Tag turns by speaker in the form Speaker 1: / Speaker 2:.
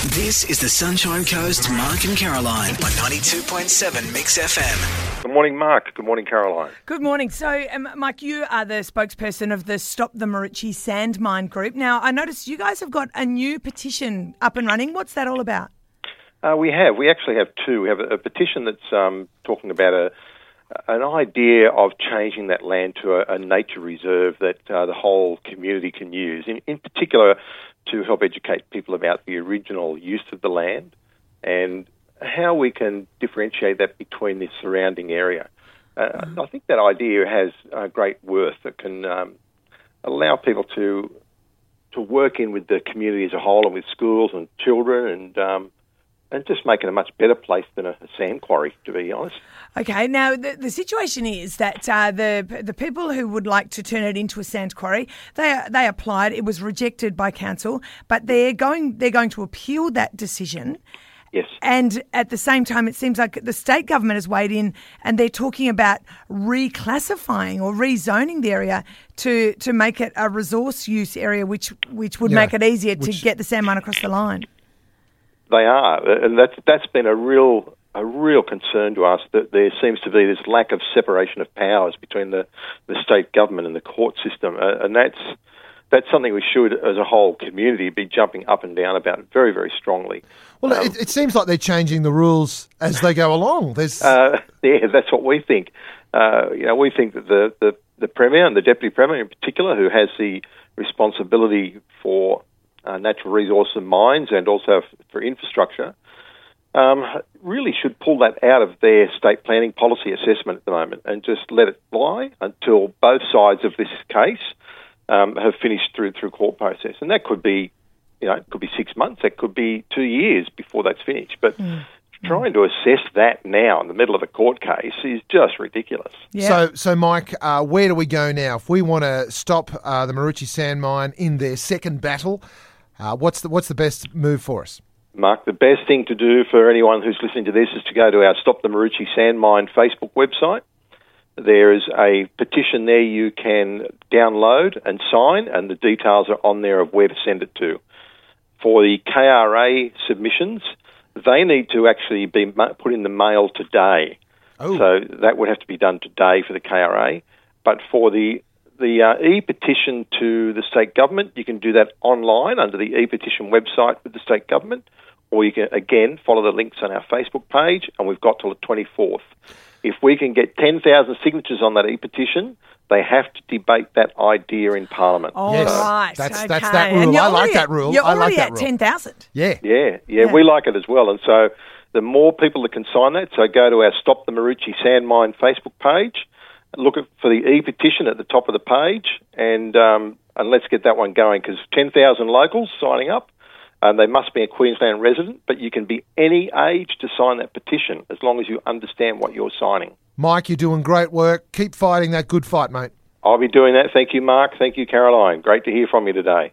Speaker 1: This is the Sunshine Coast, Mark and Caroline on 92.7 Mix FM.
Speaker 2: Good morning, Mark. Good morning, Caroline.
Speaker 3: Good morning. So, um, Mike, you are the spokesperson of the Stop the Maroochy Sand Mine group. Now, I noticed you guys have got a new petition up and running. What's that all about?
Speaker 2: Uh, we have. We actually have two. We have a, a petition that's um, talking about a an idea of changing that land to a, a nature reserve that uh, the whole community can use. In, in particular, to help educate people about the original use of the land and how we can differentiate that between the surrounding area. Uh, I think that idea has great worth that can um, allow people to to work in with the community as a whole and with schools and children and um, and just make it a much better place than a, sand quarry, to be honest.
Speaker 3: Okay, now the, the situation is that uh, the the people who would like to turn it into a sand quarry, they they applied. It was rejected by council, but they're going they're going to appeal that decision.
Speaker 2: Yes.
Speaker 3: And at the same time, it seems like the state government has weighed in and they're talking about reclassifying or rezoning the area to, to make it a resource use area, which, which would
Speaker 4: Yeah,
Speaker 3: make it easier to get the sand mine across the line.
Speaker 2: They are, and that's that's been a real a real concern to us that there seems to be this lack of separation of powers between the, the state government and the court system, uh, and that's that's something we should, as a whole community, be jumping up and down about very very strongly.
Speaker 4: Well, it, it seems like they're changing the rules as they go along. There's
Speaker 2: Uh, yeah, that's what we think. Uh, you know, we think that the, the, the Premier and the Deputy Premier in particular, who has the responsibility for uh, natural resource and mines and also f- for infrastructure, um, really should pull that out of their state planning policy assessment at the moment and just let it lie until both sides of this case um, have finished through through court process, and that could be, you know, it could be six months, it could be two years before that's finished, but. Trying to assess that now in the middle of a court case is just ridiculous.
Speaker 3: Yeah.
Speaker 4: so so Mike. Uh, where do we go now if we want to stop uh, the Maroochy Sand Mine in their second battle? Uh, what's the what's the best move for us?
Speaker 2: Mark, the best thing to do for anyone who's listening to this is to go to our Stop the Maroochy Sand Mine Facebook website. There is a petition there you can download and sign, and the details are on there of where to send it to. For the KRA submissions, they need to actually be put in the mail today.
Speaker 4: Oh.
Speaker 2: So that would have to be done today for the KRA. But for the the uh, e-petition to the state government, you can do that online under the e-petition website with the state government, or you can again follow the links on our Facebook page, and we've got till the 24th. If we can get 10,000 signatures on that e-petition, they have to debate that idea in Parliament.
Speaker 3: All
Speaker 4: Yes,
Speaker 3: right,
Speaker 4: that's-
Speaker 3: okay.
Speaker 4: that's that rule.
Speaker 3: you're
Speaker 4: I like
Speaker 3: already
Speaker 4: that rule.
Speaker 3: You're
Speaker 4: I like
Speaker 3: already
Speaker 4: that
Speaker 3: at 10,000.
Speaker 4: Yeah.
Speaker 2: Yeah, yeah,
Speaker 3: Yeah.
Speaker 2: we like it as well. And so the more people that can sign that, so go to our Stop the Maroochy Sand Mine Facebook page, look at, for the e-petition at the top of the page, and um, and let's get that one going because 10,000 locals signing up. and they must be a Queensland resident, but you can be any age to sign that petition as long as you understand what you're signing.
Speaker 4: Mike, you're doing great work. Keep fighting that good fight, mate.
Speaker 2: I'll be doing that. Thank you, Mark. Thank you, Caroline. Great to hear from you today.